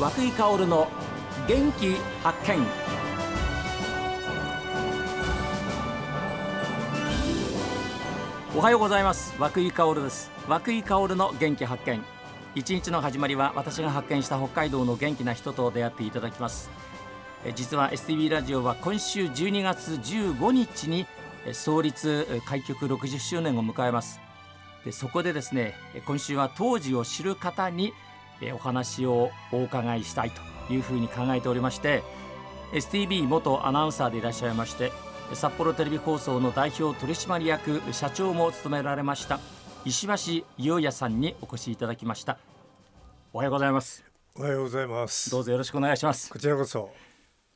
和久井薫の元気発見。おはようございます。和久井薫です。和久井薫の元気発見。一日の始まりは私が発見した北海道の元気な人と出会っていただきます。え実は STB ラジオは今週12月15日にえ創立え開局60周年を迎えます。でそこでですねえ今週は当時を知る方にえお話をお伺いしたいというふうに考えておりまして STB 元アナウンサーでいらっしゃいまして札幌テレビ放送の代表取締役社長も務められました石橋洋也さんにお越しいただきましたおはようございますおはようございます。どうぞよろしくお願いしますこちらこそ。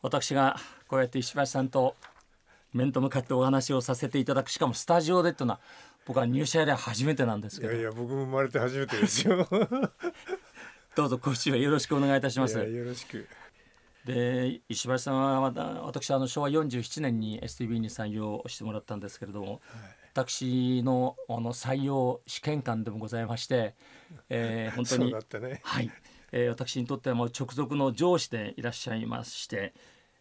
私がこうやって石橋さんと面と向かってお話をさせていただくしかもスタジオでというのは僕は入社以来初めてなんですけどいやいや、僕も生まれて初めてですよ。どうぞ今週はよろしくお願いいたしますよろしく。で石橋さんはまた私あの昭和47年に STB に採用してもらったんですけれども、私のあの採用試験官でもございまして、えー 本当にね。はい、えー私にとってはもう直属の上司でいらっしゃいまして、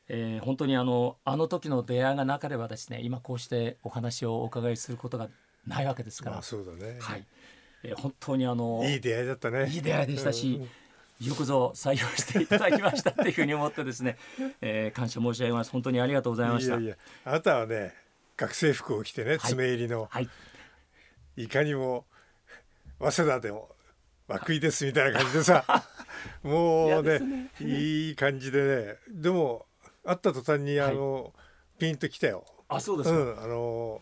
えー本当にあのあの時の出会いがなければですね今こうしてお話をお伺いすることがないわけですから、まあ、そうだね。はい、えー本当にあのいい出会いだったね。いい出会いでしたし、よくぞ採用していただきましたっていうふうに思ってですね、えー感謝申し上げます本当にありがとうございましたいやいや、あなたはね、学生服を着てね、爪入りの、はいい、かにも。早稲田でも。涌井ですみたいな感じでさ。も嫌うねねいい感じでね。でも、会った途端に、あの、ピンときたよ。あそうですか、うん、あの。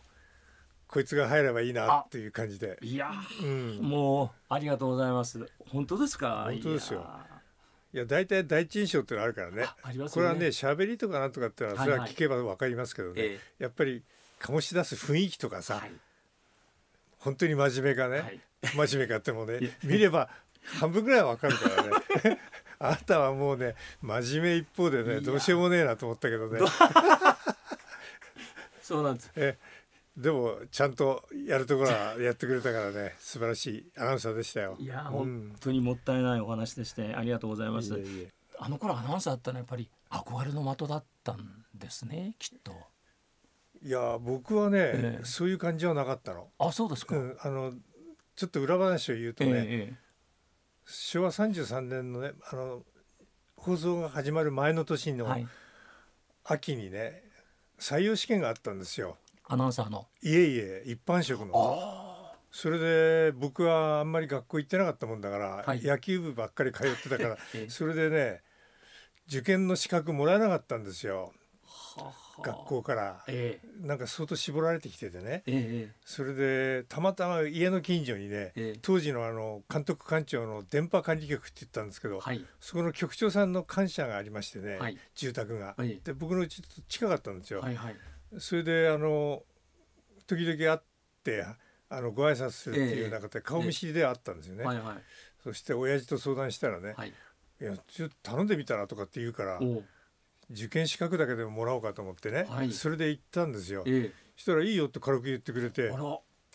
こいつが入ればいいなっていう感じで。いやうーん。もうありがとうございます。本当ですか？本当ですよ。いや。大体第一印象ってのあるからね。あありますこれはね喋りとかなんとかってのはそれはいははい。聞けばわかりますけどね、えやっぱり醸し出す雰囲気とかさ、はい。本当に真面目かね、はい。真面目かってもね見れば半分ぐらいはわかるからね。あなたはもうね真面目一方でねどうしようもねえなと思ったけどね。そうなんです。えでもちゃんとやるところはやってくれたからね。素晴らしいアナウンサーでしたよ。いやー、うん。本当にもったいないお話でしてありがとうございます。いえいえ。あの頃アナウンサーってのはやっぱり憧れの的だったんですねきっと。いや僕はね、ええ。そういう感じはなかったの。あそうですか、うん、あのちょっと裏話を言うとええね、え。昭和33年のねあの放送が始まる前の年の秋にね採用試験があったんですよ。アナウンサーの。いえいえ一般職の。あそれで僕はあんまり学校行ってなかったもんだから、はい。野球部ばっかり通ってたから ええ。それでね受験の資格もらえなかったんですよ。学校から。えなんか相当絞られてきててね。えええそれでたまたま家の近所にねええ。当時のあの監督官庁の電波管理局って言ったんですけど、はい。そこの局長さんの官舎がありましてね、はい。住宅が。はいで僕の家と近かったんですよ。はいはいそれであの時々会ってあのご挨拶するっていう中で顔見知りではあったんですよね。はいはい。そして親父と相談したらね「はいい、やちょっと頼んでみたら」とかって言うから受験資格だけでももらおうかと思ってね、はい。それで行ったんですよ。えそしたら「いいよ」って軽く言ってくれて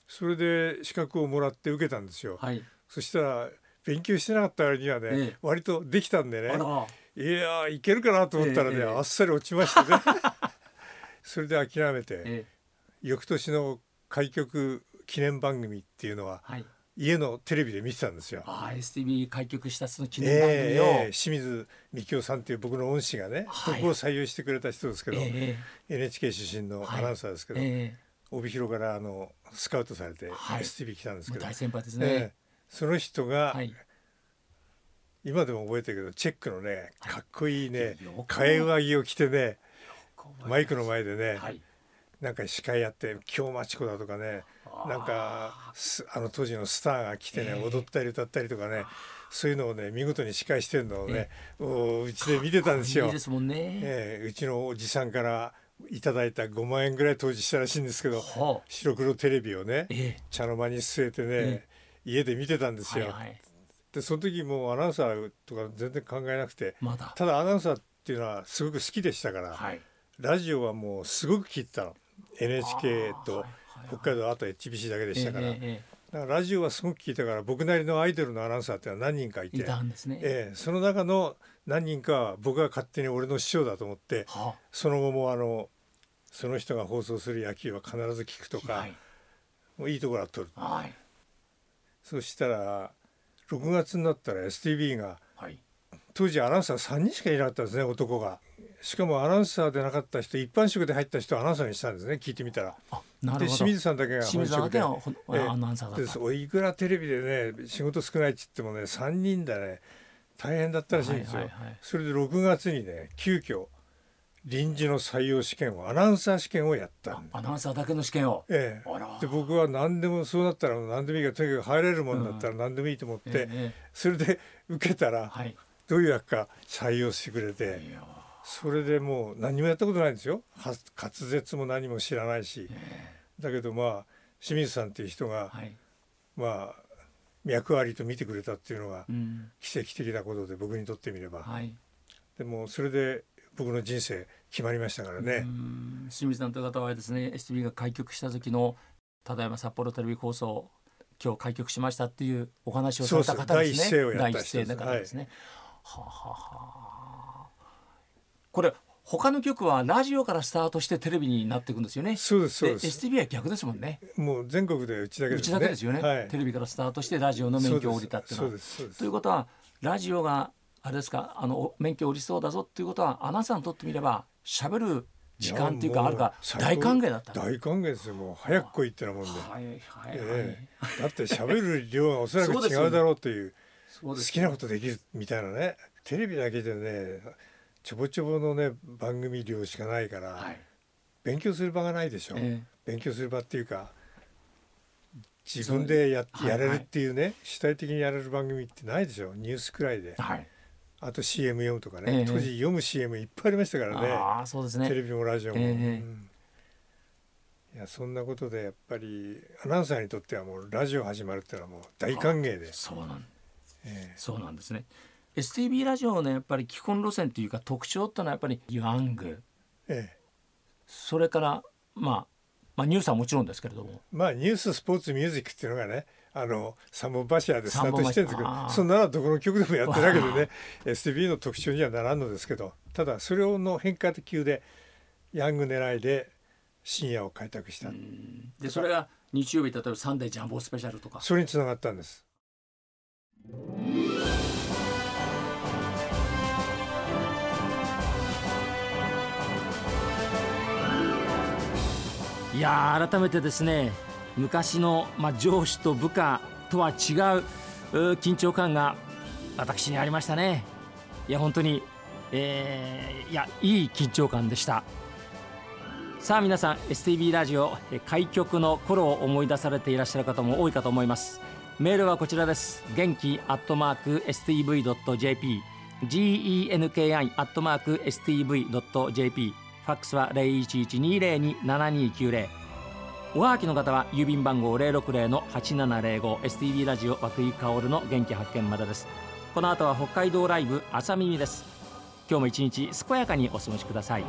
それで資格をもらって受けたんですよ。はい。そしたら勉強してなかった割にはね、ええ。割とできたんでねいやーいけるかなと思ったらね、ええ。あっさり落ちましてね それで諦めてええ。翌年の開局記念番組っていうのははい。家のテレビで見てたんですよ。ああ STB 開局したその記念番組を、ええええ清水幹夫さんっていう僕の恩師がね、はい。僕を採用してくれた人ですけど、ええ NHK 出身のアナウンサーですけど、ええ。帯広からあのスカウトされてはい。STB 来たんですけど、大先輩ですええね、その人が、はい。今でも覚えてるけどチェックのねかっこいいね替え上着を着てねマイクの前前でね、はい。なんか司会やって京町子だとかねなんかすあの当時のスターが来てね、ええ。踊ったり歌ったりとかねそういうのをね見事に司会してるのをね、もううちで見てたんですよ。いいで。すね、ええうちのおじさんからいただいた5万円ぐらい当時したらしいんですけどはあ。白黒テレビをねえ茶の間に据えてね、え家で見てたんですよ。えはいはい。でその時もうアナウンサーとか全然考えなくてまだ。ただアナウンサーっていうのはすごく好きでしたから、はいラジオはもうすごく聞いてたの。NHK と北海道あと HBC だけでしたから、だからラジオはすごく聞いたから僕なりのアイドルのアナウンサーってのは何人かいて。いたんですね、ええ、その中の何人かは僕が勝手に俺の師匠だと思ってはその後もあのその人が放送する野球は必ず聞くとか、はい。もういいところは取る。はい。そしたら6月になったら STB がはい。当時アナウンサー3人しかいなかったんですね男がしかもアナウンサーでなかった人一般職で入った人をアナウンサーにしたんですね聞いてみたら。で清水さんだけが本職で。アナウンサーだった。いくらテレビでね仕事少ないっつってもね3人でね大変だったらしいんですよ、はいはいはい。それで6月にね急遽臨時の採用試験をアナウンサー試験をやったアナウンサーだけの試験を。ええ、で僕は何でもそうなったら何でもいいからとにかく入れるもんだったら何でもいいと思って、ええそれで受けたらはい。どういうわけか採用してくれてそれでもう何もやったことないんですよ。は滑舌も何も知らないし。えだけどまあ清水さんっていう人がえはい。まあ脈ありと見てくれたっていうのがうん。奇跡的なことで僕にとってみれば。はい。でもそれで僕の人生決まりましたからうねん。清水さんという方はですね STB が開局した時のただいま札幌テレビ放送今日開局しましたっていうお話をされた方ですね。第一声をやった第人ですね、はあ、はあはあ、これ他の局はラジオからスタートしてテレビになっていくんですよね。そうですそうでです、STB は逆ですもんね。もう全国でうちだけうちですね。だけですよね、はい。テレビからスタートしてラジオの免許を降りたっていうのそうはですそうです。ということはラジオがあれですかあの免許降りそうだぞっていうことはアナウンサーにとってみれば喋る時間っていうかあるか大歓迎だった。大歓迎ですよ。もう早く来いってなもんで、はいはいはい、ええ。だって喋る量がおそらく違うだろうという好そうですきなことできるみたいなね。テレビだけでねちょぼちょぼのね番組量しかないから、はい。勉強する場がないでしょ、え勉強する場っていうか自分でや,、やれるっていうね、主体的にやれる番組ってないでしょ。ニュースくらいで。えはい。あと CM 読むとかね、ええ。当時読む CM いっぱいありましたからね。ああそうですね。テレビもラジオも、ええ。うん。いやそんなことでやっぱりアナウンサーにとってはもうラジオ始まるっていうのはもう大歓迎で、そうなん。ええ。そうなんですね STB ラジオのやっぱり基本路線というか特徴ってのはやっぱりヤングええ。それからまあまあニュースはもちろんですけれども。まあニューススポーツミュージックっていうのがねあの三本柱でスタートしてるんですけどそんなのはどこの曲でもやってるわけでね STB の特徴にはならんのですけどただそれをの変化球でヤング狙いで深夜を開拓した、でそれが日曜日例えばサンデージャンボスペシャルとか。それにつながったんですいや改めてですね昔の、まあ、上司と部下とは違う緊張感が私にありましたね。いや本当に、えーいやいい緊張感でした。さあ皆さん STB ラジオ開局の頃を思い出されていらっしゃる方も多いかと思います。メールはこちらです。元気アットマーク STV.jp genki アットマーク STV.jp ファックスは0112027290おはがきの方は郵便番号060-8705 STV ラジオ和久井薫の元気発見までです。この後は北海道ライブ朝耳です。今日も一日健やかにお過ごしください。